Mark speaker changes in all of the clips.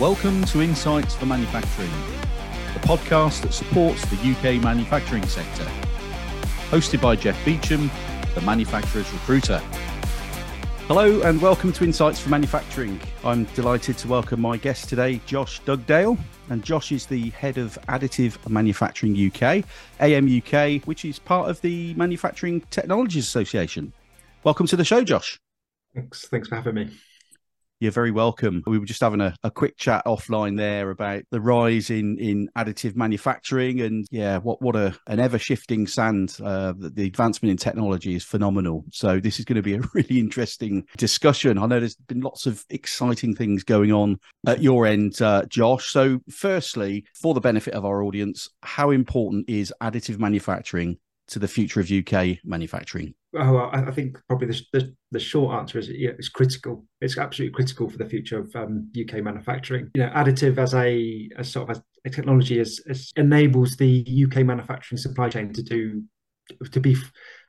Speaker 1: Welcome to Insights for Manufacturing, the podcast that supports the UK manufacturing sector. Hosted by Jeff Beacham, the manufacturer's recruiter. Hello and welcome to Insights for Manufacturing. I'm delighted to welcome my guest today, Josh Dugdale. And Josh is the head of Additive Manufacturing UK, AMUK, which is part of the Manufacturing Technologies Association. Welcome to the show, Josh.
Speaker 2: Thanks. Thanks for having me.
Speaker 1: You're very welcome. We were just having a, a quick chat offline there about the rise in, in additive manufacturing, and yeah, what what a an ever shifting sand. Uh, the, advancement in technology is phenomenal. So this is going to be a really interesting discussion. I know there's been lots of exciting things going on at your end, uh, Josh. So firstly, for the benefit of our audience, how important is additive manufacturing to the future of UK manufacturing?
Speaker 2: Oh, I think probably the, the, the, short answer is yeah, it's critical. It's absolutely critical for the future of um, UK manufacturing. You know, additive as a, a sort of a, a technology is, is, enables the UK manufacturing supply chain to do to be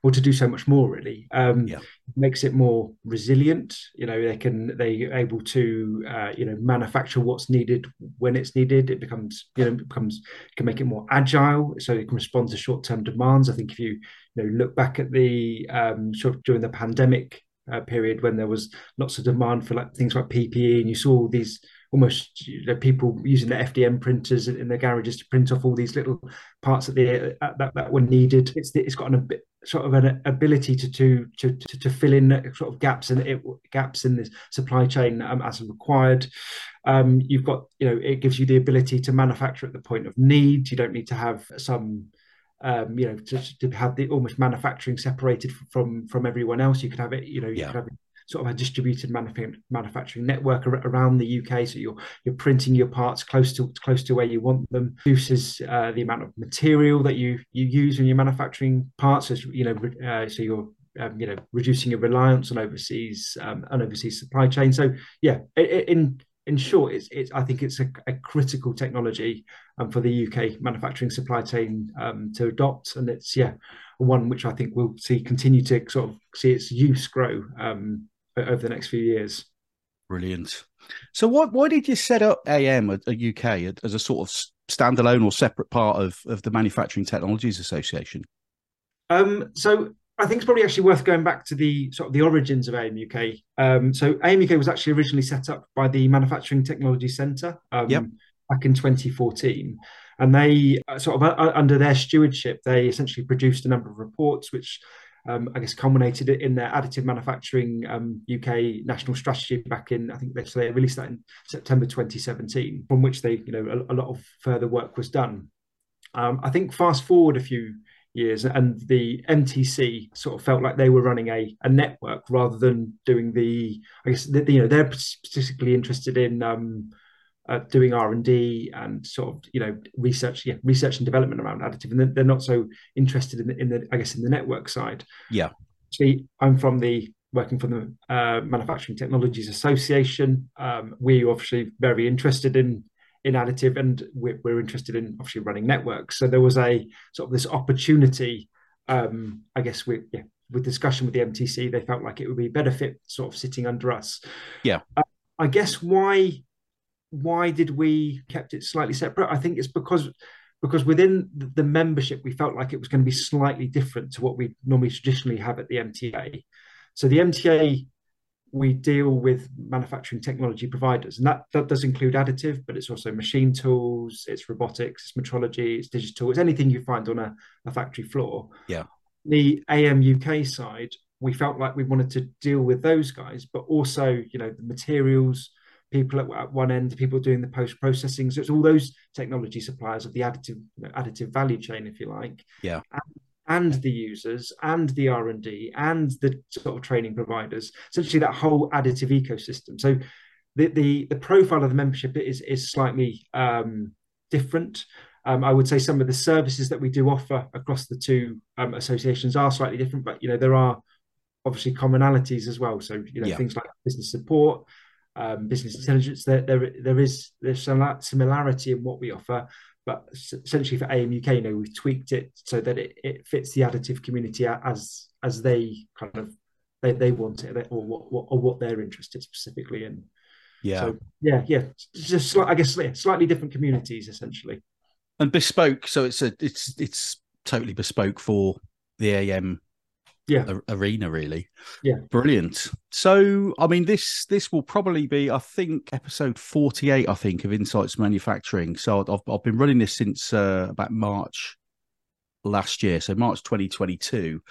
Speaker 2: or to do so much more really. Um, yeah. makes it more resilient. You know they can they able to uh, you know manufacture what's needed when it's needed. It becomes you know becomes can make it more agile so it can respond to short-term demands. I think if you you know look back at the um, sort of during the pandemic uh, period when there was lots of demand for like things like ppe and you saw these almost you know, people using the FDM printers in, their garages to print off all these little parts that they uh, that, that were needed. It's it's got an sort of an ability to to to, to fill in sort of gaps in it, gaps in the supply chain um, as required. Um, you've got you know it gives you the ability to manufacture at the point of need. You don't need to have some um, you know, to, to, have the almost manufacturing separated from from everyone else. You could have it, you know, you yeah. could have it sort of a distributed manuf- manufacturing network around the UK. So you're you're printing your parts close to close to where you want them. Reduces uh, the amount of material that you you use when you're manufacturing parts. As you know, uh, so you're um, you know reducing your reliance on overseas um, on overseas supply chain. So yeah, in in short, it's, it's I think it's a, a critical technology um, for the UK manufacturing supply chain um, to adopt, and it's yeah one which I think we'll see continue to sort of see its use grow um, over the next few years.
Speaker 1: Brilliant. So, what? Why did you set up AM at a UK as a sort of standalone or separate part of of the Manufacturing Technologies Association?
Speaker 2: Um, so, I think it's probably actually worth going back to the sort of the origins of AM UK. Um, so, AM UK was actually originally set up by the Manufacturing Technology Centre um, yep. back in 2014 and they uh, sort of uh, under their stewardship they essentially produced a number of reports which um, I guess culminated in their additive manufacturing um, UK national strategy back in I think they, so they released that in September 2017, from which they you know a, a lot of further work was done. Um, I think fast forward a few years and the MTC sort of felt like they were running a, a network rather than doing the I guess the, you know they're specifically interested in um, uh, doing R and D and sort of you know research, yeah, research and development around additive, and they're, they're not so interested in the, in the, I guess, in the network side.
Speaker 1: Yeah.
Speaker 2: See, I'm from the working for the uh, Manufacturing Technologies Association. Um, we're obviously very interested in in additive, and we're, we're, interested in obviously running networks. So there was a sort of this opportunity. Um, I guess we yeah, with discussion with the MTC, they felt like it would be better fit sort of sitting under us.
Speaker 1: Yeah.
Speaker 2: Uh, I guess why why did we kept it slightly separate? I think it's because because within the membership we felt like it was going to be slightly different to what we normally traditionally have at the MTA. So the MTA we deal with manufacturing technology providers, and that, that does include additive, but it's also machine tools, it's robotics, it's metrology, it's digital, it's anything you find on a, a factory floor.
Speaker 1: Yeah.
Speaker 2: The AM UK side, we felt like we wanted to deal with those guys, but also, you know, the materials, people at, one end, people doing the post processing. So it's all those technology suppliers of the additive you know, additive value chain, if you like.
Speaker 1: Yeah.
Speaker 2: And, and the users and the r&d and the sort of training providers essentially that whole additive ecosystem so the the, the profile of the membership is is slightly um, different um, I would say some of the services that we do offer across the two um, associations are slightly different, but you know there are obviously commonalities as well. So you know yeah. things like business support, um, business intelligence. There, there, there is there's some similarity in what we offer, but essentially for AMUK, you know, we've tweaked it so that it, it fits the additive community as as they kind of they, they want it or what, or what they're interested specifically in.
Speaker 1: Yeah.
Speaker 2: So yeah, yeah, just I guess slightly different communities essentially.
Speaker 1: And bespoke, so it's a it's it's totally bespoke for the AM
Speaker 2: yeah.
Speaker 1: arena really.
Speaker 2: Yeah.
Speaker 1: Brilliant. So i mean this this will probably be i think episode 48 i think of insights manufacturing. So i've, I've been running this since uh, about march last year so march 2022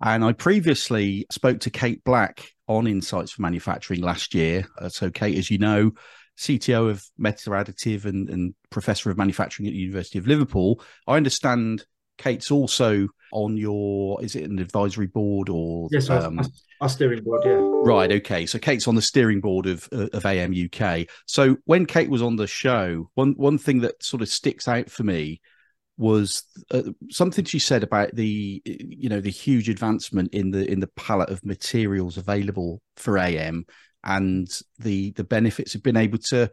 Speaker 1: and i previously spoke to kate black on insights for manufacturing last year. Uh, so kate as you know cto of meta additive and, and professor of manufacturing at the university of liverpool. I understand Kate's also on your is it an advisory board or
Speaker 2: yes, um, our, our, steering board, yeah.
Speaker 1: Right, okay. So Kate's on the steering board of of AM UK. So when Kate was on the show, one one thing that sort of sticks out for me was uh, something she said about the you know the huge advancement in the in the palette of materials available for AM and the the benefits of being able to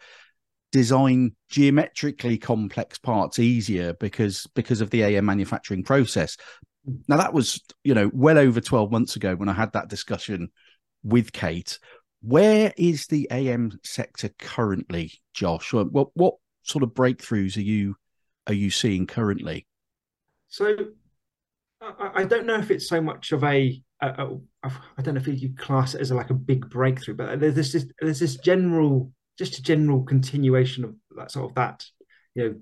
Speaker 1: design geometrically complex parts easier because because of the AM manufacturing process. Now that was, you know, well over 12 months ago when I had that discussion with Kate. Where is the AM sector currently, Josh? What what sort of breakthroughs are you are you seeing currently?
Speaker 2: So I, don't know if it's so much of a I don't know if you class it as a, like a big breakthrough, but there's this there's this general just a general continuation of that sort of that, you know,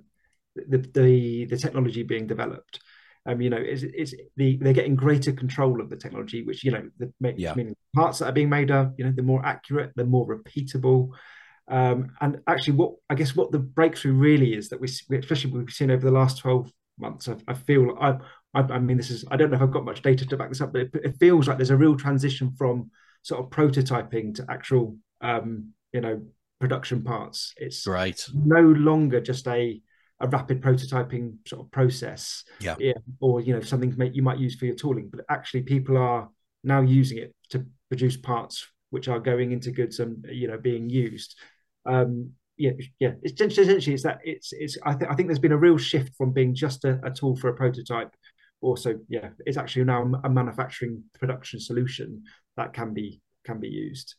Speaker 2: the the, the technology being developed. Um, you know, it's, it's the they're getting greater control of the technology, which you know, the yeah. meaning parts that are being made are you know they're more accurate, they're more repeatable. Um, and actually, what I guess what the breakthrough really is that we, especially we've seen over the last twelve months, I, I feel I, I, I mean this is I don't know if I've got much data to back this up, but it, it feels like there's a real transition from sort of prototyping to actual um, you know production parts. It's
Speaker 1: right.
Speaker 2: no longer just a a rapid prototyping sort of process.
Speaker 1: Yeah. yeah
Speaker 2: or you know something you might use for your tooling, but actually people are now using it to produce parts which are going into goods and you know being used. Um, yeah, yeah. It's essentially it's that it's it's. I think I think there's been a real shift from being just a, a tool for a prototype. Also, yeah, it's actually now a manufacturing production solution that can be can be used.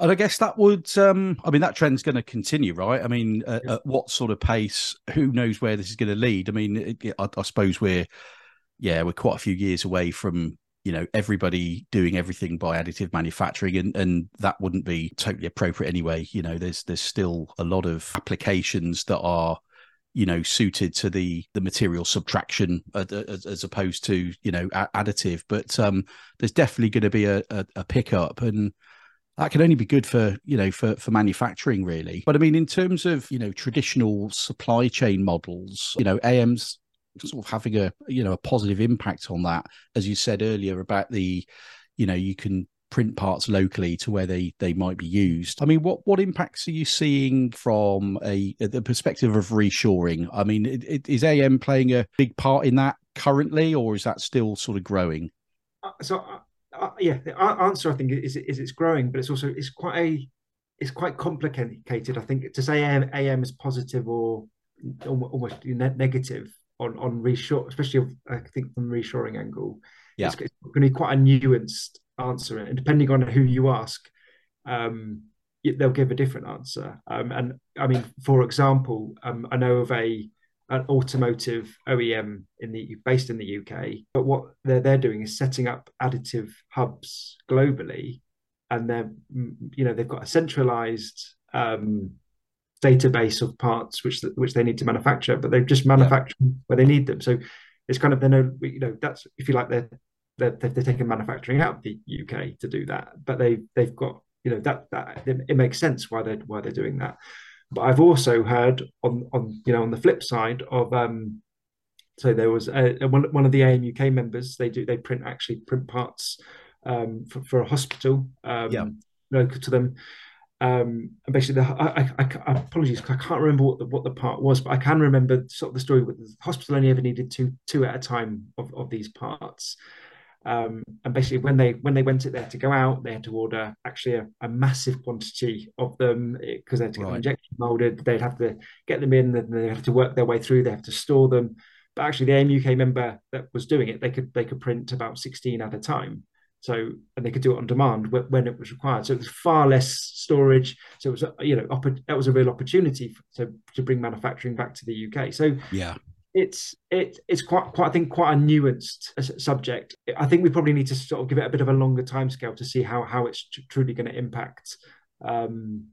Speaker 1: And I guess that would, um, I mean, that trend's going to continue, right? I mean, uh, at what sort of pace? Who knows where this is going to lead? I mean, it, I, I, suppose we're, yeah, we're quite a few years away from, you know, everybody doing everything by additive manufacturing, and and that wouldn't be totally appropriate anyway. You know, there's there's still a lot of applications that are, you know, suited to the the material subtraction as, as opposed to you know additive. But um, there's definitely going to be a, a, a pickup and that can only be good for you know for for manufacturing really. But i mean in terms of you know traditional supply chain models you know am's sort of having a you know a positive impact on that as you said earlier about the you know you can print parts locally to where they they might be used. I mean what what impacts are you seeing from a the perspective of reshoring? I mean it, it, is am playing a big part in that currently or is that still sort of growing?
Speaker 2: Uh, so uh, yeah, the answer I think is is it's growing, but it's also it's quite a it's quite complicated. I think to say AM, AM is positive or almost negative on on reshore, especially I think from reshoring angle.
Speaker 1: Yeah, it's,
Speaker 2: it's going to be quite a nuanced answer, and depending on who you ask, um, they'll give a different answer. Um, and I mean, for example, um, I know of a an automotive OEM in the based in the UK. But what they're they're doing is setting up additive hubs globally, and they're you know they've got a centralized um, database of parts which which they need to manufacture, but they've just manufactured yeah. where they need them. So it's kind of they know you know that's if you like they're they're, they're taking manufacturing out of the UK to do that, but they they've got you know that that it makes sense why they why they're doing that. But I've also heard on on you know on the flip side of um, so there was a, one one of the AMUK members. They do they print actually print parts um, for, for a hospital um, yeah. local to them. Um, and basically, the, I, I, I, apologies, I can't remember what the, what the part was, but I can remember sort of the story. With the hospital only ever needed two two at a time of, of these parts, um, and basically, when they when they went it there to go out, they had to order actually a, a massive quantity of them because they had to get right. injection molded. They'd have to get them in, and they have to work their way through. They have to store them. But actually, the AM UK member that was doing it, they could they could print about sixteen at a time. So and they could do it on demand when it was required. So it was far less storage. So it was you know that was a real opportunity to to bring manufacturing back to the UK. So
Speaker 1: yeah,
Speaker 2: it's it, it's quite quite I think quite a nuanced uh, subject. I think we probably need to sort of give it a bit of a longer timescale to see how how it's truly going to impact. Um,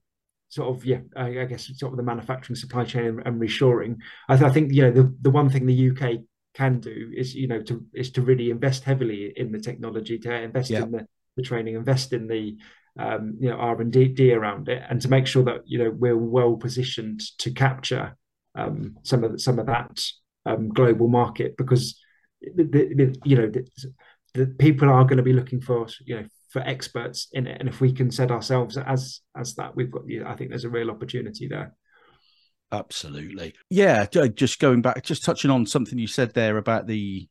Speaker 2: sort of yeah, I, I, guess sort of the manufacturing supply chain and, and reshoring. I, th- I, think you know the the one thing the UK can do is you know to is to really invest heavily in the technology, to invest yeah. in the, the training, invest in the um, you know R and D around it, and to make sure that you know we're well positioned to capture um, some of the, some of that um, global market because the, the, you know the, the, people are going to be looking for you know for experts in it, and if we can set ourselves as as that, we've got. I think there's a real opportunity there.
Speaker 1: Absolutely, yeah. Just going back, just touching on something you said there about the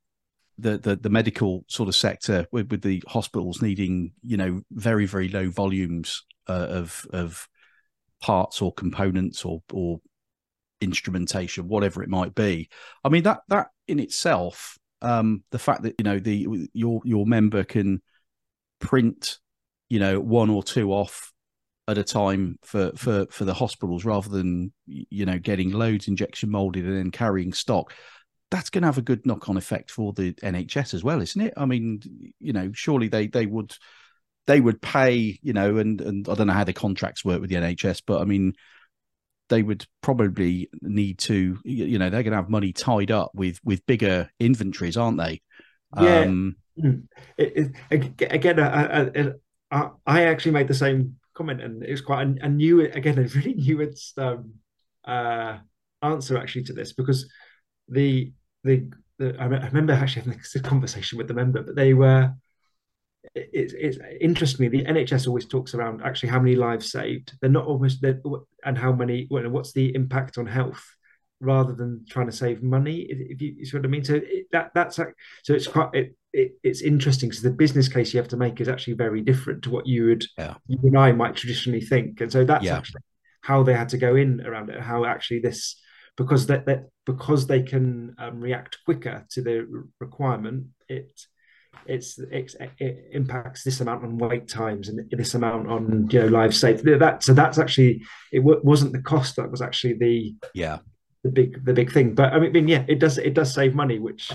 Speaker 1: the, the, the medical sort of sector with, with the hospitals needing you know very very low volumes uh, of of parts or components or or instrumentation, whatever it might be. I mean that that in itself, um, the fact that you know the your your member can print, you know, one or two off at a time for for for the hospitals rather than you know getting loads injection molded and then carrying stock. That's going to have a good knock on effect for the NHS as well, isn't it? I mean, you know, surely they they would they would pay, you know, and and I don't know how the contracts work with the NHS, but I mean, they would probably need to you know they're going to have money tied up with with bigger inventories aren't they
Speaker 2: yeah um, hmm. it, it, again I, I, I, actually made the same comment and it was quite a, a new again a really nuanced um, uh, answer actually to this because the the, the I remember actually having this conversation with the member but they were it's it's interestingly the NHS always talks around actually how many lives saved. They're not almost and how many what's the impact on health rather than trying to save money. If you, you see what I mean. So it, that that's so it's quite it, it it's interesting because the business case you have to make is actually very different to what you would yeah. you and I might traditionally think. And so that's yeah. actually how they had to go in around it. How actually this because that, that because they can um, react quicker to the requirement it it's, it's, it impacts this amount on wait times and this amount on you know live safety. That so that's actually it w- wasn't the cost that was actually the
Speaker 1: yeah
Speaker 2: the big the big thing. But I mean yeah, it does it does save money, which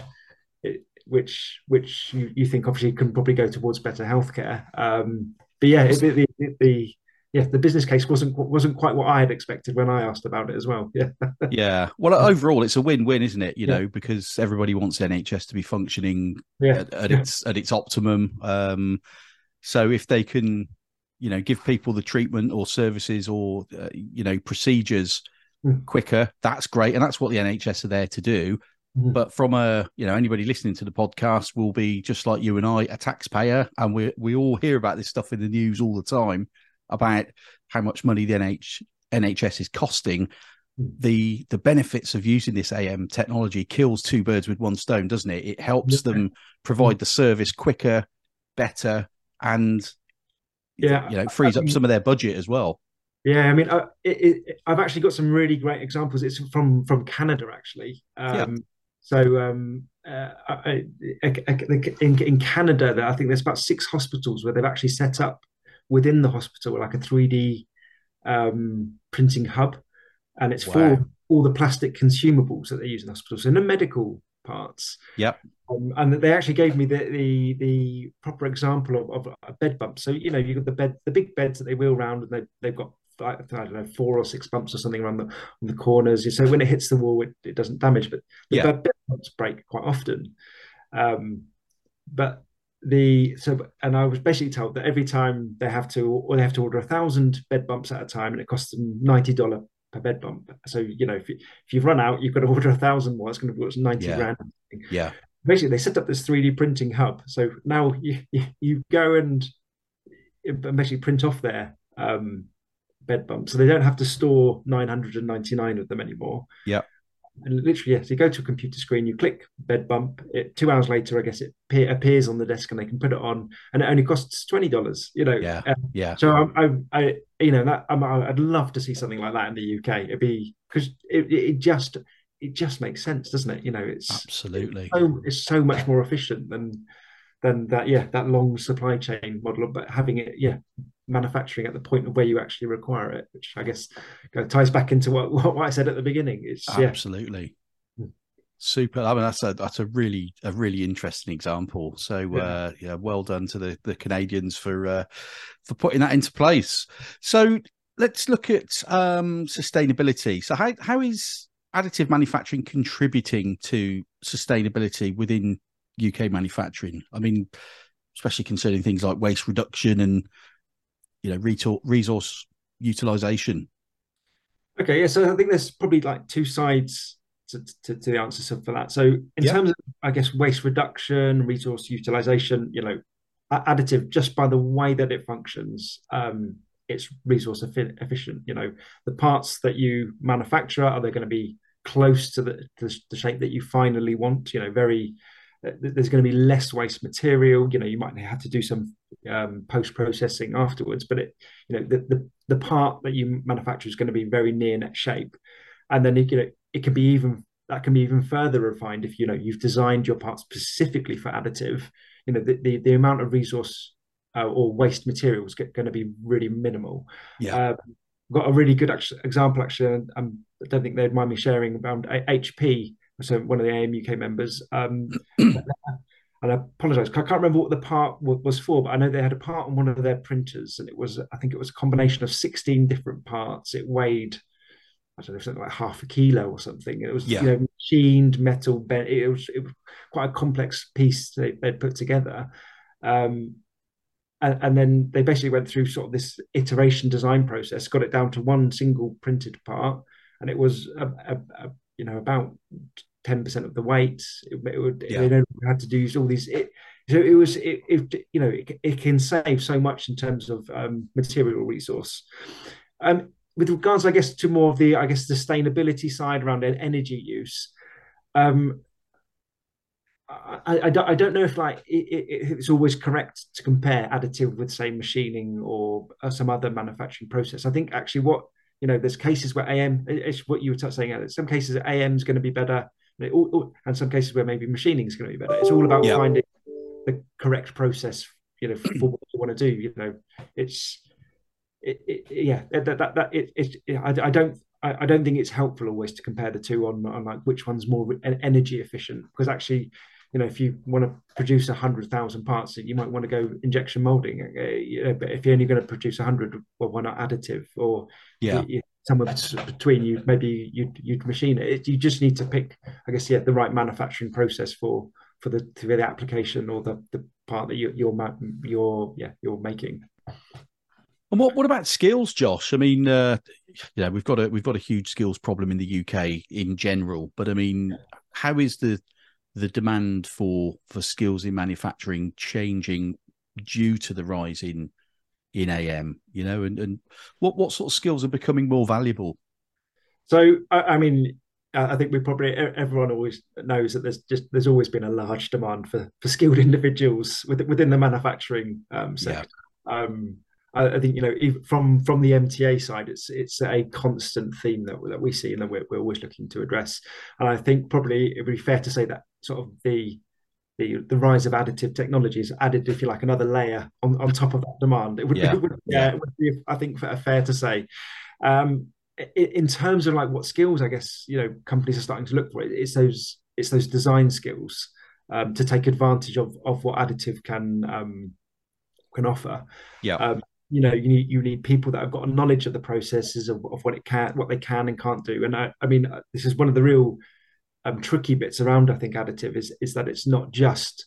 Speaker 2: it, which which you, you think obviously can probably go towards better healthcare. Um, but yeah, it, the, the, the yeah, the business case wasn't wasn't quite what I had expected when I asked about it as well. Yeah,
Speaker 1: yeah. Well, overall, it's a win-win, isn't it? You yeah. know, because everybody wants NHS to be functioning yeah. at, at yeah. its at its optimum. Um, so if they can, you know, give people the treatment or services or uh, you know procedures mm. quicker, that's great, and that's what the NHS are there to do. Mm. But from a, you know, anybody listening to the podcast will be just like you and I, a taxpayer, and we we all hear about this stuff in the news all the time about how much money the NH, NHS is costing, hmm. the the benefits of using this AM technology kills two birds with one stone, doesn't it? It helps yeah. them provide the service quicker, better, and yeah, you know, frees I mean, up some of their budget as well.
Speaker 2: Yeah, I mean, I, it, it, I've actually got some really great examples. It's from from Canada actually. Um, yeah. So um, uh, I, in, in Canada, I think there's about six hospitals where they've actually set up within the hospital, like a 3D um, printing hub, and it's wow. for all the plastic consumables that they use in hospitals, so the medical parts.
Speaker 1: Yep.
Speaker 2: Um, and they actually gave me the the, the proper example of, of, a bed bump. So you know you've got the bed, the big beds that they wheel around, and they they've got I don't know four or six bumps or something around the on the corners. So when it hits the wall, it, it doesn't damage, but the yeah. bed bumps break quite often. Um, but the so and I was basically told that every time they have to or they have to order a thousand bed bumps at a time and it costs them ninety dollar per bed bump. So you know if you, if you've run out, you've got to order a thousand more. It's going to cost ninety
Speaker 1: yeah.
Speaker 2: grand.
Speaker 1: Yeah.
Speaker 2: Basically, they set up this three D printing hub. So now you you, you go and basically print off their um, bed bumps, so they don't have to store nine hundred and ninety nine of them anymore.
Speaker 1: Yeah
Speaker 2: and literally, yes, you go to a computer screen, you click bed bump. It, two hours later, I guess it appear, appears on the desk, and they can put it on, and it only costs twenty dollars. You know,
Speaker 1: yeah, um, yeah.
Speaker 2: So I, I, I, you know, that I'm, I'd love to see something like that in the UK. It'd be because it, it just, it just makes sense, doesn't it? You know, it's
Speaker 1: absolutely
Speaker 2: it's so, it's so much more efficient than than that yeah that long supply chain model but having it yeah manufacturing at the point of where you actually require it which i guess ties back into what, what i said at the beginning. It's
Speaker 1: absolutely. Yeah. super. I mean that's a that's a really a really interesting example. So yeah, uh, yeah well done to the the canadians for uh, for putting that into place. So let's look at um sustainability. So how how is additive manufacturing contributing to sustainability within UK manufacturing. I mean, especially concerning things like waste reduction and you know resource utilization.
Speaker 2: Okay, yeah. So I think there's probably like two sides to, to, to the answer for that. So in yep. terms of, I guess, waste reduction, resource utilization, you know, additive just by the way that it functions, um, it's resource efficient. You know, the parts that you manufacture are they going to be close to the, to the shape that you finally want? You know, very there's going to be less waste material. You know, you might have to do some um, post processing afterwards, but it, you know, the, the, the part that you manufacture is going to be very near net shape, and then it, you know, it can be even that can be even further refined if you know you've designed your part specifically for additive. You know, the the, the amount of resource uh, or waste material is going to be really minimal.
Speaker 1: Yeah. Um,
Speaker 2: got a really good actual, example actually. Um, I don't think they'd mind me sharing around HP so one of the AM UK members. Um, and I apologise, I can't remember what the part was for, but I know they had a part on one of their printers, and it was I think it was a combination of sixteen different parts. It weighed I don't know something like half a kilo or something. It was yeah. you know machined metal. It was, it was quite a complex piece they, would put together. Um, and, and, then they basically went through sort of this iteration design process, got it down to one single printed part, and it was a, a, a you know about ten percent of the weight. It, it would yeah. they had to do all these. It, so it was it, it you know it, it, can save so much in terms of um, material resource. Um, with regards, I guess, to more of the I guess sustainability side around energy use. Um, I, I, don't, I don't know if like it, it, it's always correct to compare additive with say machining or, or some other manufacturing process. I think actually what you know, there's cases where AM, it's what you were saying. Some cases AM is going to be better, and some cases where maybe machining is going to be better. It's all about yeah. finding the correct process, you know, for what you want to do. You know, it's it, it, yeah, that that, that it, it, I, I don't I, I, don't think it's helpful always to compare the two on on like which one's more energy efficient because actually you know, if you want to produce a hundred thousand parts, you might want to go injection molding. Uh, you know, but if you're only going to produce a hundred, well, why not additive? Or
Speaker 1: yeah,
Speaker 2: you, somewhere between you, maybe you'd you'd machine it. You just need to pick, I guess, yeah, the right manufacturing process for for the for the application or the the part that you, you're you're yeah you're making.
Speaker 1: And what, what about skills, Josh? I mean, uh, yeah, we've got a we've got a huge skills problem in the UK in general, but I mean, how is the the demand for for skills in manufacturing changing due to the rise in in AM, you know, and, and what what sort of skills are becoming more valuable?
Speaker 2: So, I, I mean, I think we probably everyone always knows that there's just there's always been a large demand for for skilled individuals within the manufacturing um, sector. Yeah. Um, I, think you know from from the MTA side, it's it's a constant theme that that we see and that we're, we're always looking to address. And I think probably it would be fair to say that sort of the the, the rise of additive technologies added, if you like, another layer on, on top of that demand. It would, yeah. it would, yeah. it would be, I think, fair to say. Um, in terms of like what skills, I guess you know companies are starting to look for. It's those it's those design skills um, to take advantage of of what additive can um, can offer.
Speaker 1: Yeah. Um,
Speaker 2: you know, you need you need people that have got a knowledge of the processes of, of what it can, what they can and can't do. And I, I mean, uh, this is one of the real um, tricky bits around I think additive is is that it's not just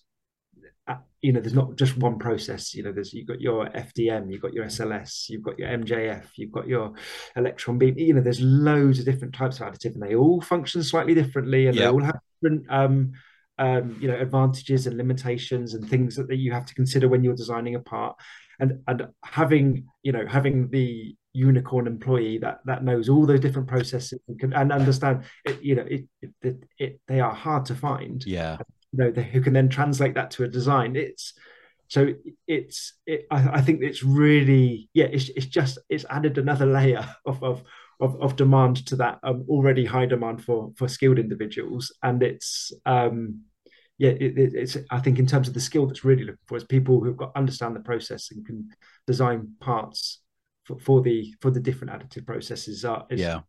Speaker 2: uh, you know there's not just one process you know there's you've got your FDM you've got your SLS you've got your MJF you've got your electron beam you know there's loads of different types of additive and they all function slightly differently and yep. they all have different um, um, you know advantages and limitations and things that, that you have to consider when you're designing a part and and having you know having the unicorn employee that that knows all those different processes and can and understand it you know it, it, it they are hard to find.
Speaker 1: Yeah.
Speaker 2: You know they, who can then translate that to a design. It's so it's it, I, I think it's really yeah it's, it's just it's added another layer of of of, of demand to that um, already high demand for for skilled individuals. And it's um yeah, it, it's I think in terms of the skill that's really looking for is people who've got understand the process and can design parts for, for the for the different additive processes. Uh, is,
Speaker 1: yeah,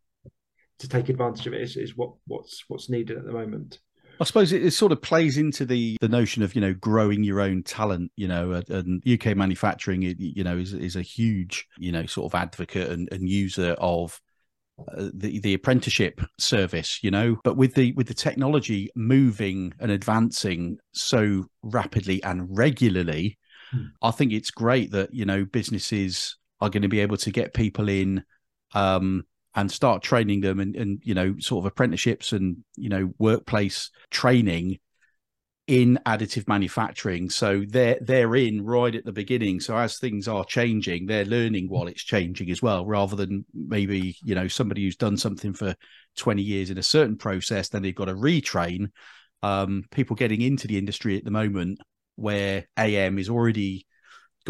Speaker 2: to take advantage of it is, is what what's what's needed at the moment.
Speaker 1: I suppose it, it, sort of plays into the the notion of you know growing your own talent. You know, and UK manufacturing, you know, is is a huge you know sort of advocate and, and user of uh, the the apprenticeship service. You know, but with the with the technology moving and advancing so rapidly and regularly, hmm. I think it's great that you know businesses are going to be able to get people in um, and start training them and, and you know sort of apprenticeships and you know workplace training in additive manufacturing. So they're they're in right at the beginning. So as things are changing they're learning while it's changing as well rather than maybe you know somebody who's done something for 20 years in a certain process then they've got to retrain. Um, people getting into the industry at the moment where am is already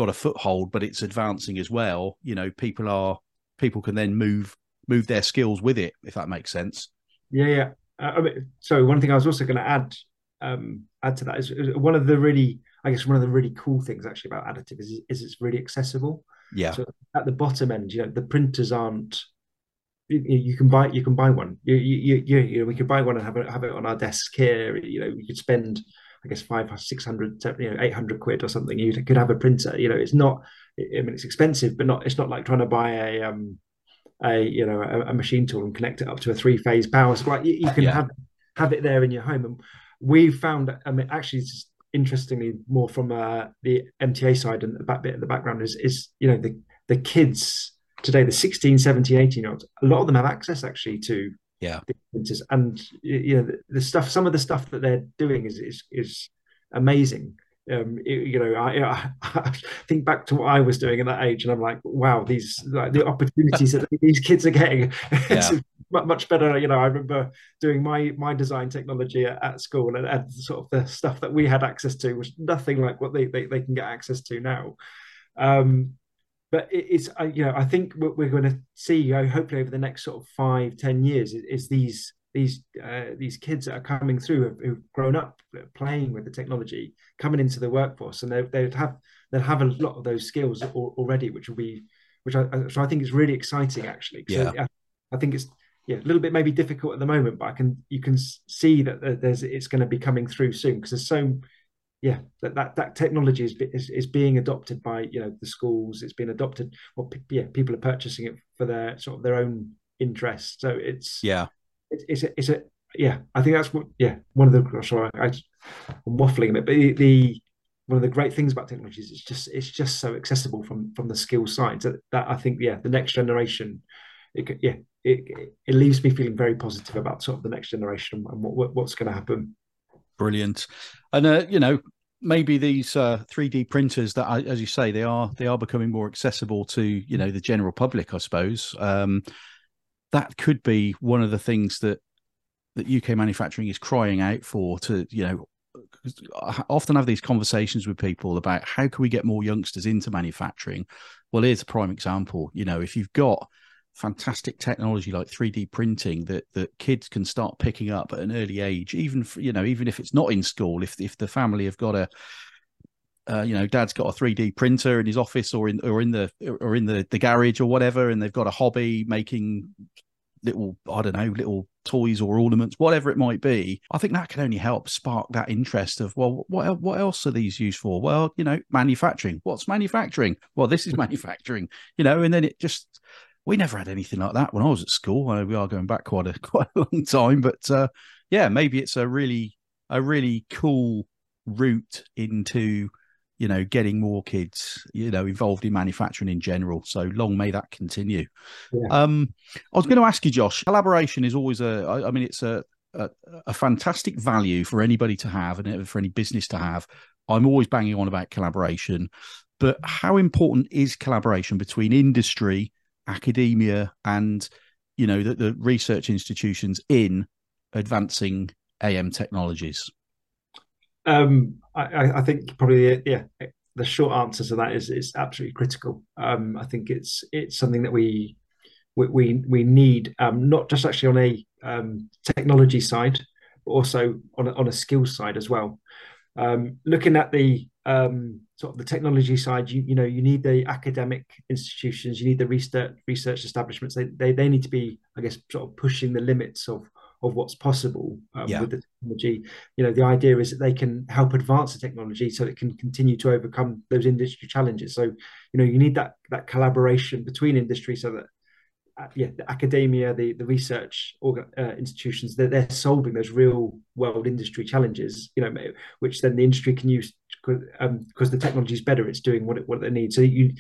Speaker 1: got a foothold but it's advancing as well you know people are people can then move move their skills with it, if that makes sense.
Speaker 2: Yeah, yeah. Uh, I mean, so one thing I was also going to add um, add to that is, is, one of the really, I guess, one of the really cool things actually about additive is, is it's really accessible.
Speaker 1: Yeah.
Speaker 2: So at the bottom end, you know, the printers aren't. You, you can buy you can buy one. You, you, you, you know, we could buy one and have it have it on our desk here. You know, we could spend I guess five six hundred, you know, eight hundred quid or something. You could have a printer. You know, it's not. I mean, it's expensive, but not. It's not like trying to buy a um, a you know a, a machine tool and connect it up to a three phase power supply. You, you can yeah. have have it there in your home. And we found, I mean, actually, it's interestingly, more from uh, the MTA side and the back bit of the background is is you know the the kids today, the 16, 17, 18 year olds, a lot of them have access actually to
Speaker 1: yeah
Speaker 2: and you know the, the stuff, some of the stuff that they're doing is is is amazing um, you know, I, I, think back to what I was doing at that age, and I'm like, wow, these like the opportunities that these kids are getting, yeah. much better. You know, I remember doing my my design technology at, at school, and, and, sort of the stuff that we had access to was nothing like what they they, they can get access to now. Um, but it's you know, I think what we're going to see, hopefully over the next sort of five, ten years, is, these these uh, these kids that are coming through who've grown up playing with the technology coming into the workforce and they they'd have they'll have a lot of those skills already which will be which I so I think is really exciting actually
Speaker 1: yeah.
Speaker 2: I, I, think it's yeah a little bit maybe difficult at the moment but I can you can see that there's it's going to be coming through soon because there's so yeah that, that that technology is, is is being adopted by you know the schools. It's been adopted well yeah people are purchasing it for their sort of their own interest. So it's
Speaker 1: yeah.
Speaker 2: it's, it's a, it's a yeah I think that's what yeah one of the sorry I, I'm waffling a bit but the, the one of the great things about technology is it's just it's just so accessible from from the skill side that, that I think yeah the next generation it, yeah it, it leaves me feeling very positive about sort of the next generation and what, what's going to happen
Speaker 1: brilliant. And uh, you know maybe these uh, 3d printers that as you say they are they are becoming more accessible to you know the general public i suppose. Um, that could be one of the things that that UK manufacturing is crying out for to you know I often have these conversations with people about how can we get more youngsters into manufacturing? Well here's a prime example. You know if you've got fantastic technology like 3d printing that that kids can start picking up at an early age even for, you know even if it's not in school if if the family have got a uh, you know, dad's got a 3D printer in his office or in or in the or in the the garage or whatever, and they've got a hobby making little I don't know little toys or ornaments, whatever it might be. I think that can only help spark that interest of well, what what else are these used for? Well, you know, manufacturing. What's manufacturing? Well, this is manufacturing. You know, and then it just we never had anything like that when I was at school. I know we are going back quite a quite a long time, but uh, yeah, maybe it's a really a really cool route into you know, getting more kids, you know, involved in manufacturing in general. So long may that continue. Yeah. Um, I was going to ask you, Josh. Collaboration is always a. I, I mean, it's a, a, a fantastic value for anybody to have and for any business to have. I'm always banging on about collaboration, but how important is collaboration between industry, academia, and you know the, the research institutions in advancing AM technologies?
Speaker 2: Um, I, I, think probably yeah, the short answer to that is it's absolutely critical. Um, I think it's it's something that we we we, need um, not just actually on a um, technology side, but also on a, on a skills side as well. Um, looking at the um, sort of the technology side, you you know you need the academic institutions, you need the research research establishments. They they, they need to be, I guess, sort of pushing the limits of of what's possible um, yeah. with the technology. You know, the idea is that they can help advance the technology so it can continue to overcome those industry challenges. So, you know, you need that that collaboration between industry so that yeah, the academia, the the research uh, institutions, they're, they're solving those real world industry challenges. You know, which then the industry can use because um, the technology is better. It's doing what it what they need. So you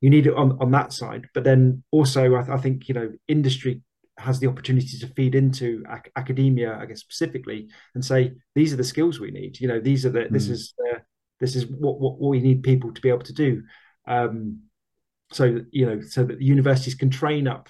Speaker 2: you need it on on that side, but then also I, th- I think you know industry has the opportunity to feed into ac- academia, I guess specifically, and say these are the skills we need. You know, these are the mm. this is the, this is what, what what we need people to be able to do. Um, so you know, so that the universities can train up,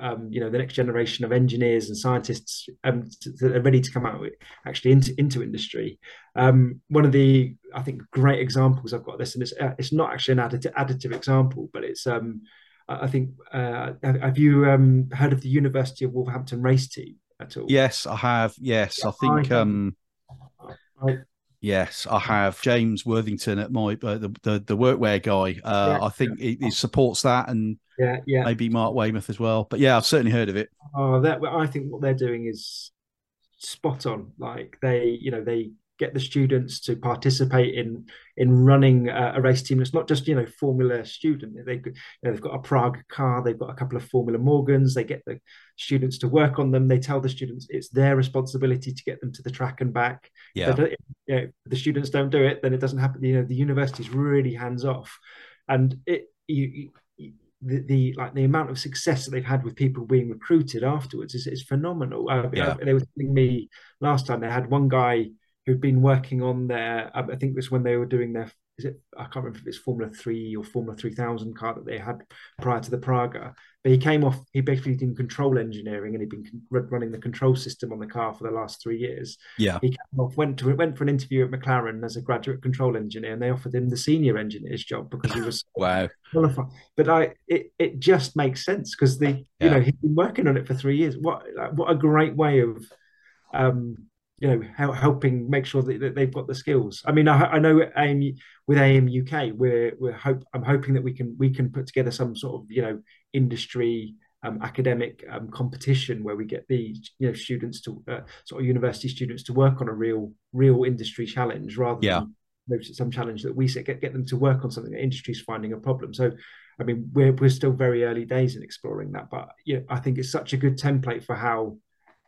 Speaker 2: um, you know, the next generation of engineers and scientists um, that are ready to come out actually into into industry. Um, one of the I think great examples I've got this, and it's uh, it's not actually an additive, additive example, but it's um, I think uh, have you um, heard of the University of Wolverhampton race team at all?
Speaker 1: Yes, I have. Yes, yeah, I think. I, um, I, yes, I have. James Worthington at my uh, the, the, the workwear guy. Uh, yeah, I think he, he, supports that, and
Speaker 2: yeah, yeah,
Speaker 1: maybe Mark Weymouth as well. But yeah, I've certainly heard of it.
Speaker 2: Oh, that I think what they're doing is spot on. Like they, you know, they get the students to participate in in running a, a race team. It's not just you know Formula student. They you know, they've got a Praga car. They've got a couple of Formula Morgans. They get the students to work on them. They tell the students it's their responsibility to get them to the track and back.
Speaker 1: Yeah.
Speaker 2: You know, the students don't do it, then it doesn't happen. You know, the university's really hands off, and it you, you the, the like the amount of success that they've had with people being recruited afterwards is, is phenomenal. Uh, yeah. they were telling me last time they had one guy who'd been working on their, I think it was when they were doing their, is it, I can't remember if it's Formula 3 or Formula 3000 car that they had prior to the Praga. But he came off, he basically did control engineering and he'd been running the control system on the car for the last three years.
Speaker 1: Yeah.
Speaker 2: He came off, went to went for an interview at McLaren as a graduate control engineer and they offered him the senior engineer's job because he was
Speaker 1: wow
Speaker 2: qualified. But I, it, it just makes sense because the, yeah. you know, he'd been working on it for three years. What, what a great way of, um, you know helping make sure that, that, they've got the skills i mean i, I know aim with AM UK we're we're hope i'm hoping that we can we can put together some sort of you know industry um, academic um, competition where we get the you know students to uh, sort of university students to work on a real real industry challenge rather
Speaker 1: yeah.
Speaker 2: than some challenge that we set get, get them to work on something that industry's finding a problem so i mean we're, we're still very early days in exploring that but yeah i think it's such a good template for how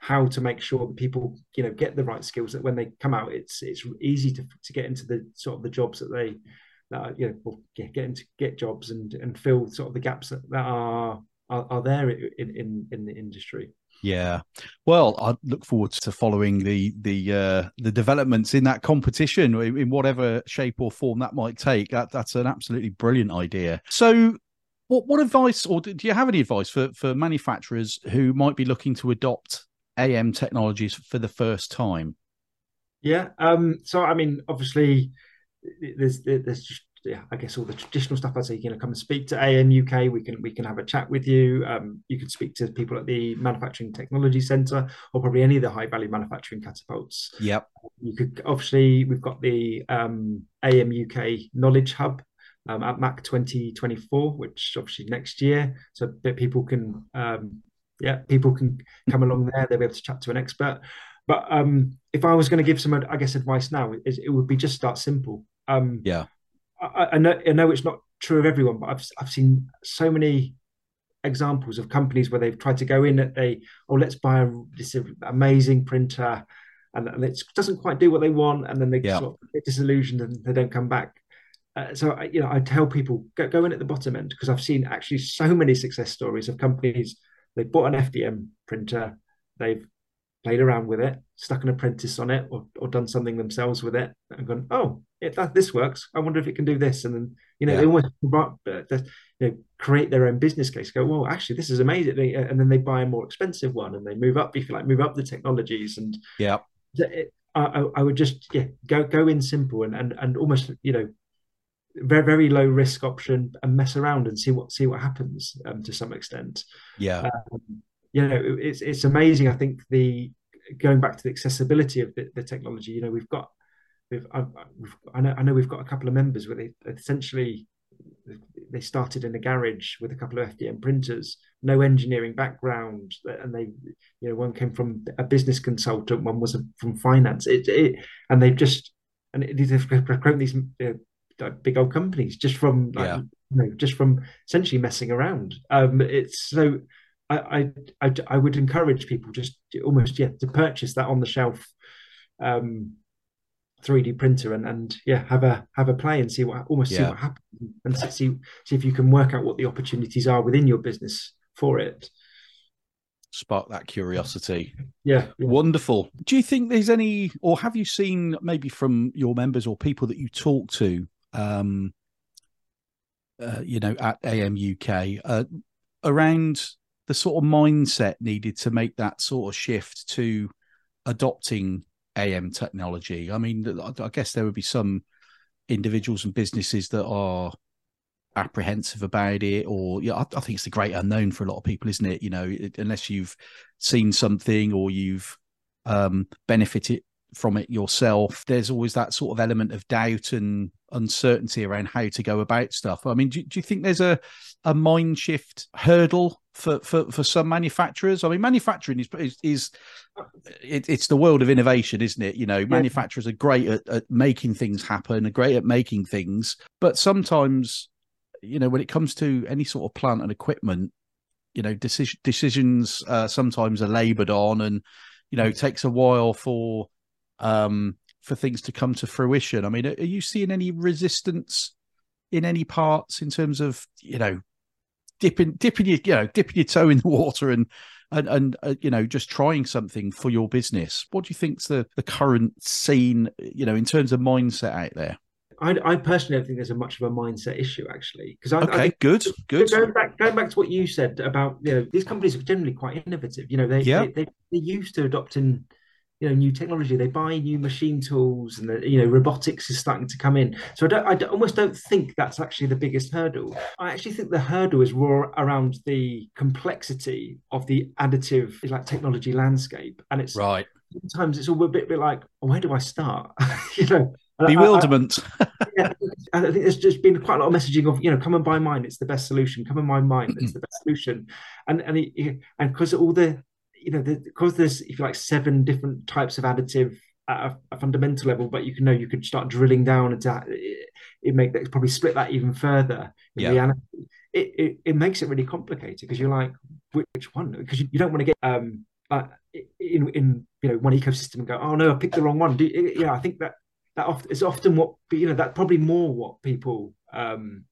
Speaker 2: how to make sure that people you know get the right skills that when they come out it's it's easy to, to get into the sort of the jobs that they that you know get, get into get jobs and and fill sort of the gaps that, that are, are, are there in, in in the industry
Speaker 1: yeah, well, I look forward to following the the uh, the developments in that competition in whatever shape or form that might take. That that's an absolutely brilliant idea. So, what what advice, or do you have any advice for for manufacturers who might be looking to adopt AM technologies for the first time?
Speaker 2: Yeah. Um, so, I mean, obviously, there's there's just yeah, I guess all the traditional stuff. I'd say you know come and speak to AM UK. We can we can have a chat with you. Um, you can speak to people at the Manufacturing Technology Centre or probably any of the high value manufacturing catapults.
Speaker 1: Yep.
Speaker 2: You could obviously we've got the um, AM UK Knowledge Hub um, at MACH 2024, which obviously next year, so that people can um, yeah, people can come along there. They'll be able to chat to an expert. But um, if I was going to give some, I guess, advice now, it, it would be just start simple. Um,
Speaker 1: yeah,
Speaker 2: I, I, know, I know it's not true of everyone, but I've I've seen so many examples of companies where they've tried to go in at they oh let's buy a, this amazing printer and, and it doesn't quite do what they want and then they yeah. sort of get disillusioned and they don't come back uh, so you know I tell people go, go in at the bottom end because I've seen actually so many success stories of companies they bought an FDM printer, they've played around with it, stuck an apprentice on it, or, or done something themselves with it, and gone, oh, if that this works, I wonder if it can do this, and then you know yeah. they almost uh, you know, create their own business case. Go, well, actually, this is amazing, and then they buy a more expensive one, and they move up, if you like, move up the technologies, and
Speaker 1: yeah,
Speaker 2: it, I, I would just yeah go go in simple and and and almost you know very very low risk option and mess around and see what see what happens um, to some extent.
Speaker 1: Yeah,
Speaker 2: um, you know it's it's amazing. I think the going back to the accessibility of the, the technology, you know, we've got, we've, I've, we've, I know, I know we've got a couple of members where they essentially they started in a garage with a couple of FDM printers, no engineering background, and they, you know, one came from a business consultant, one was from finance. It, it and they've just and these have grown these uh, big old companies just from like, yeah. you know, just from essentially messing around. Um, it's so I, I I would encourage people just almost yeah to purchase that on the shelf. Um, 3D printer and and yeah have a have a play and see what almost yeah. see what happens and see see if you can work out what the opportunities are within your business for it
Speaker 1: spark that curiosity
Speaker 2: yeah,
Speaker 1: yeah, wonderful do you think there's any or have you seen maybe from your members or people that you talk to um uh, you know at AMUK uh, around the sort of mindset needed to make that sort of shift to adopting AM technology. I mean, I guess there would be some individuals and businesses that are apprehensive about it, or yeah, I, I think it's the great unknown for a lot of people, isn't it? You know, it, unless you've seen something or you've um, benefited from it yourself, there's always that sort of element of doubt and uncertainty around how to go about stuff. I mean, do, do you think there's a a mind shift hurdle for, for, for some manufacturers? I mean, manufacturing is is, is it, it's the world of innovation, isn't it? You know, yeah. manufacturers are great at, at making things happen, are great at making things, but sometimes, you know, when it comes to any sort of plant and equipment, you know, decision, decisions uh, sometimes are laboured on, and you know, it takes a while for um, for things to come to fruition. I mean, are you seeing any resistance in any parts in terms of you know dipping dipping your you know dipping your toe in the water and and and uh, you know just trying something for your business what do you think's the the current scene you know in terms of mindset out there
Speaker 2: I, I personally don't think there's a much of a mindset issue actually because I,
Speaker 1: okay I good good
Speaker 2: going back going back to what you said about you know these companies are generally quite innovative you know they yeah. they, they, they're used to adopting you know new technology. They buy new machine tools and the, you know robotics is starting to come in. So i don't I almost don't think that's actually the biggest hurdle. I actually think the hurdle is more around the complexity of the additive like technology landscape. And it's
Speaker 1: right.
Speaker 2: sometimes it's all a bit, bit like oh, where do i start? You know?
Speaker 1: Bewilderment
Speaker 2: I, I, yeah, I think there's just been quite a lot of messaging of you know come and buy mine it's the best solution. Come and buy mine it's mm-hmm. the best solution. And and it, and because all the you know, because there's if you like seven different types of additive at a, a, fundamental level, but you can know you could start drilling down into it, it make that probably split that even further in yeah. reality. It, it, it makes it really complicated because you're like which one because you, you don't want to get um uh, in in you know one ecosystem and go oh no I picked the wrong one. Do, yeah, I think that that often is often what you know that probably more what people um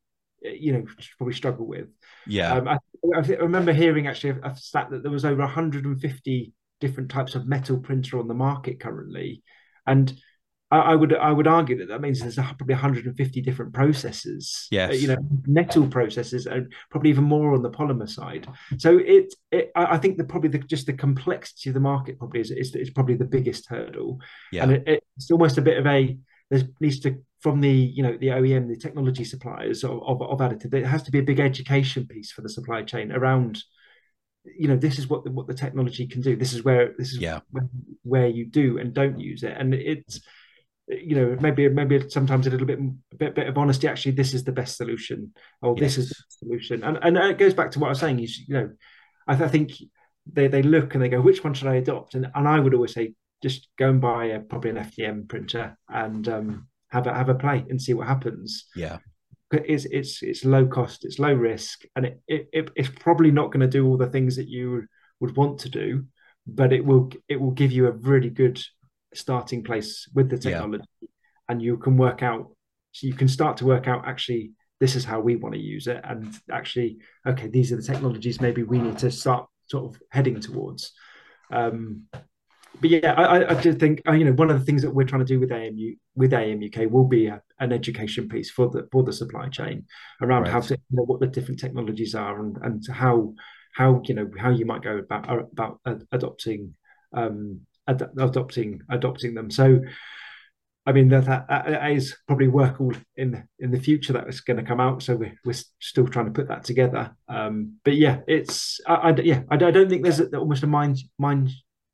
Speaker 2: you know probably struggle with.
Speaker 1: Yeah, um, I,
Speaker 2: I, remember hearing actually a, a, stat that there was over 150 different types of metal printer on the market currently, and I, I would I would argue that that means there's probably 150 different processes.
Speaker 1: Uh, yes,
Speaker 2: you know, metal processes, and probably even more on the polymer side. So it, it I think the probably the, just the complexity of the market probably is is, is probably the biggest hurdle.
Speaker 1: Yeah,
Speaker 2: and it, it's almost a bit of a there needs to from the you know the OEM, the technology suppliers of, of, of additive, there has to be a big education piece for the supply chain around you know this is what the, what the technology can do this is where this is
Speaker 1: yeah.
Speaker 2: where, where you do and don't use it and it's you know maybe maybe sometimes a little bit a bit, bit of honesty actually this is the best solution or yes. this is the solution and and it goes back to what i was saying is you know I, I, think they they look and they go which one should i adopt and and i would always say just go and buy a, probably an FDM printer and um, have a have a play and see what happens.
Speaker 1: Yeah,
Speaker 2: it's it's it's low cost, it's low risk, and it, it, it it's probably not going to do all the things that you would want to do, but it will it will give you a really good starting place with the technology, yeah. and you can work out. So you can start to work out actually this is how we want to use it, and actually okay these are the technologies maybe we need to start sort of heading towards. Um, but yeah, I, I do think uh, you know one of the things that we're trying to do with AMU with AMUK will be a, an education piece for the for the supply chain around right. how to you know what the different technologies are and and how how you know how you might go about uh, about adopting um ad- adopting adopting them. So I mean that, that, that is probably work all in in the future that is going to come out. So we're, we're still trying to put that together. Um, but yeah, it's I, I yeah I, I, don't think there's a, almost a mind mind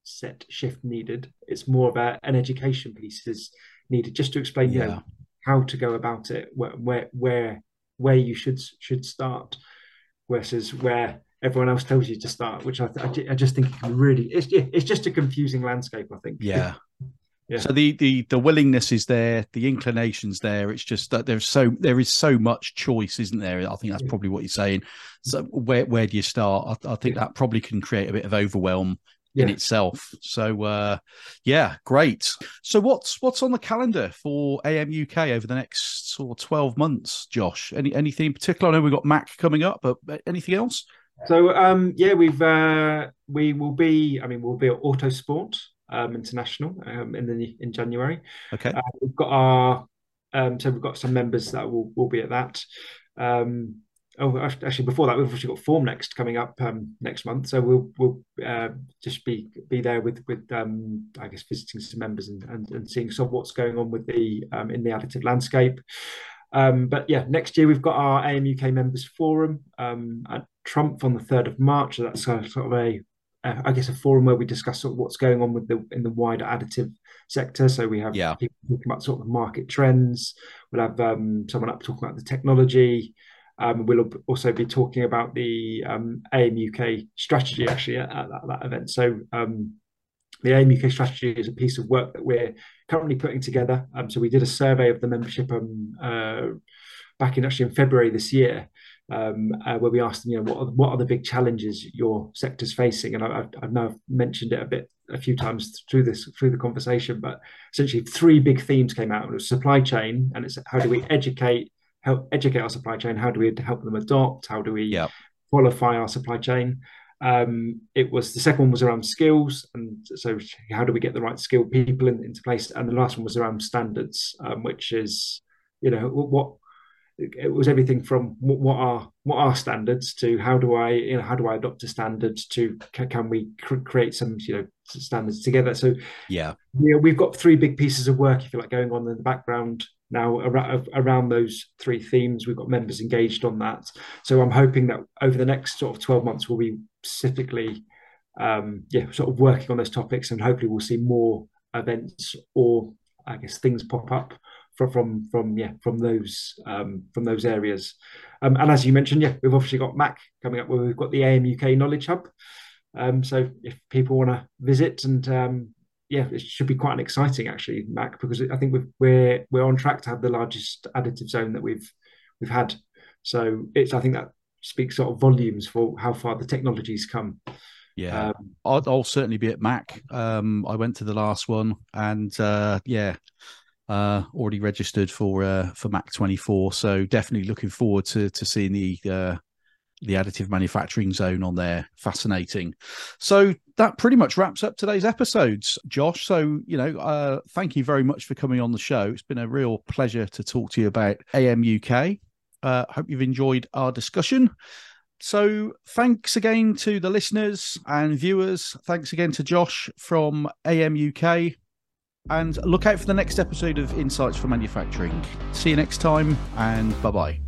Speaker 2: mindset shift needed. It's more about an education piece is needed just to explain, yeah. you know, how to go about it, where where where where you should should start, versus where everyone else tells you to start. Which I, I, I just think can really it's it's just a confusing landscape. I think.
Speaker 1: Yeah. Yeah. So the the the willingness is there, the inclinations there. It's just that there's so there is so much choice, isn't there? I think that's probably what you're saying. So where where do you start? I, I think that probably can create a bit of overwhelm yeah. in itself. So uh, yeah, great. So what's what's on the calendar for AM UK over the next sort of twelve months, Josh? Any anything in particular? I know we've got MACH coming up, but anything else?
Speaker 2: So um, yeah, we've uh, we will be. I mean, we'll be at Autosport um, International um, in the in January.
Speaker 1: Okay, uh,
Speaker 2: we've got our um, so we've got some members that will will be at that. Um, oh, actually, before that, we've actually got Formnext coming up um, next month, so we'll we'll uh, just be be there with with um, I guess visiting some members and, and, and seeing some what's going on with the um, in the additive landscape. Um, but yeah, next year we've got our AMUK members forum um, at Trumpf on the third of March. So that's sort of a uh, guess a forum where we discuss sort of what's going on with the in the wider additive sector. So we have
Speaker 1: yeah.
Speaker 2: people talking about sort of market trends. We'll have um, someone up talking about the technology. Um, we'll also be talking about the um, AM UK strategy actually at, at, that, that, event. So um, the AM UK strategy is a piece of work that we're currently putting together. Um, so we did a survey of the membership um, uh, back in actually in February this year, um, uh, where we asked them, you know, what are, what are the big challenges your sector's facing? And I, have now mentioned it a bit a few times through this through the conversation, but essentially three big themes came out. It was supply chain, and it's how do we educate help educate our supply chain? How do we help them adopt? How do we
Speaker 1: yep.
Speaker 2: qualify our supply chain? Um, it was the second one was around skills, and so how do we get the right skilled people in, into place? And the last one was around standards, um, which is you know what it was everything from what are what are standards to how do I you know how do I adopt a standard to can we create some you know standards together. So
Speaker 1: yeah,
Speaker 2: you know, we've got three big pieces of work if you like going on in the background now around, those three themes. We've got members engaged on that. So I'm hoping that over the next sort of 12 months, we'll be specifically, um, yeah, sort of working on those topics, and hopefully we'll see more events or I guess things pop up from from, from yeah from those um, from those areas. Um, and as you mentioned, yeah, we've obviously got MACH coming up where we've got the AM UK Knowledge Hub. Um, so if people want to visit and um, yeah, it should be quite an exciting actually, MACH, because I think we're we're we're on track to have the largest additive zone that we've we've had. So it's I think that speaks sort of volumes for how far the technology's come.
Speaker 1: Yeah, um, I'll, I'll, certainly be at MACH. Um, I went to the last one, and uh, yeah, uh, already registered for uh, for MACH 24. So definitely looking forward to to seeing the uh, the additive manufacturing zone on there. Fascinating. So that pretty much wraps up today's episodes, Josh. So, you know, uh, thank you very much for coming on the show. It's been a real pleasure to talk to you about AM UK. Uh, hope you've enjoyed our discussion. So, thanks again to the listeners and viewers. Thanks again to Josh from AM UK. And look out for the next episode of Insights for Manufacturing. See you next time, and bye bye.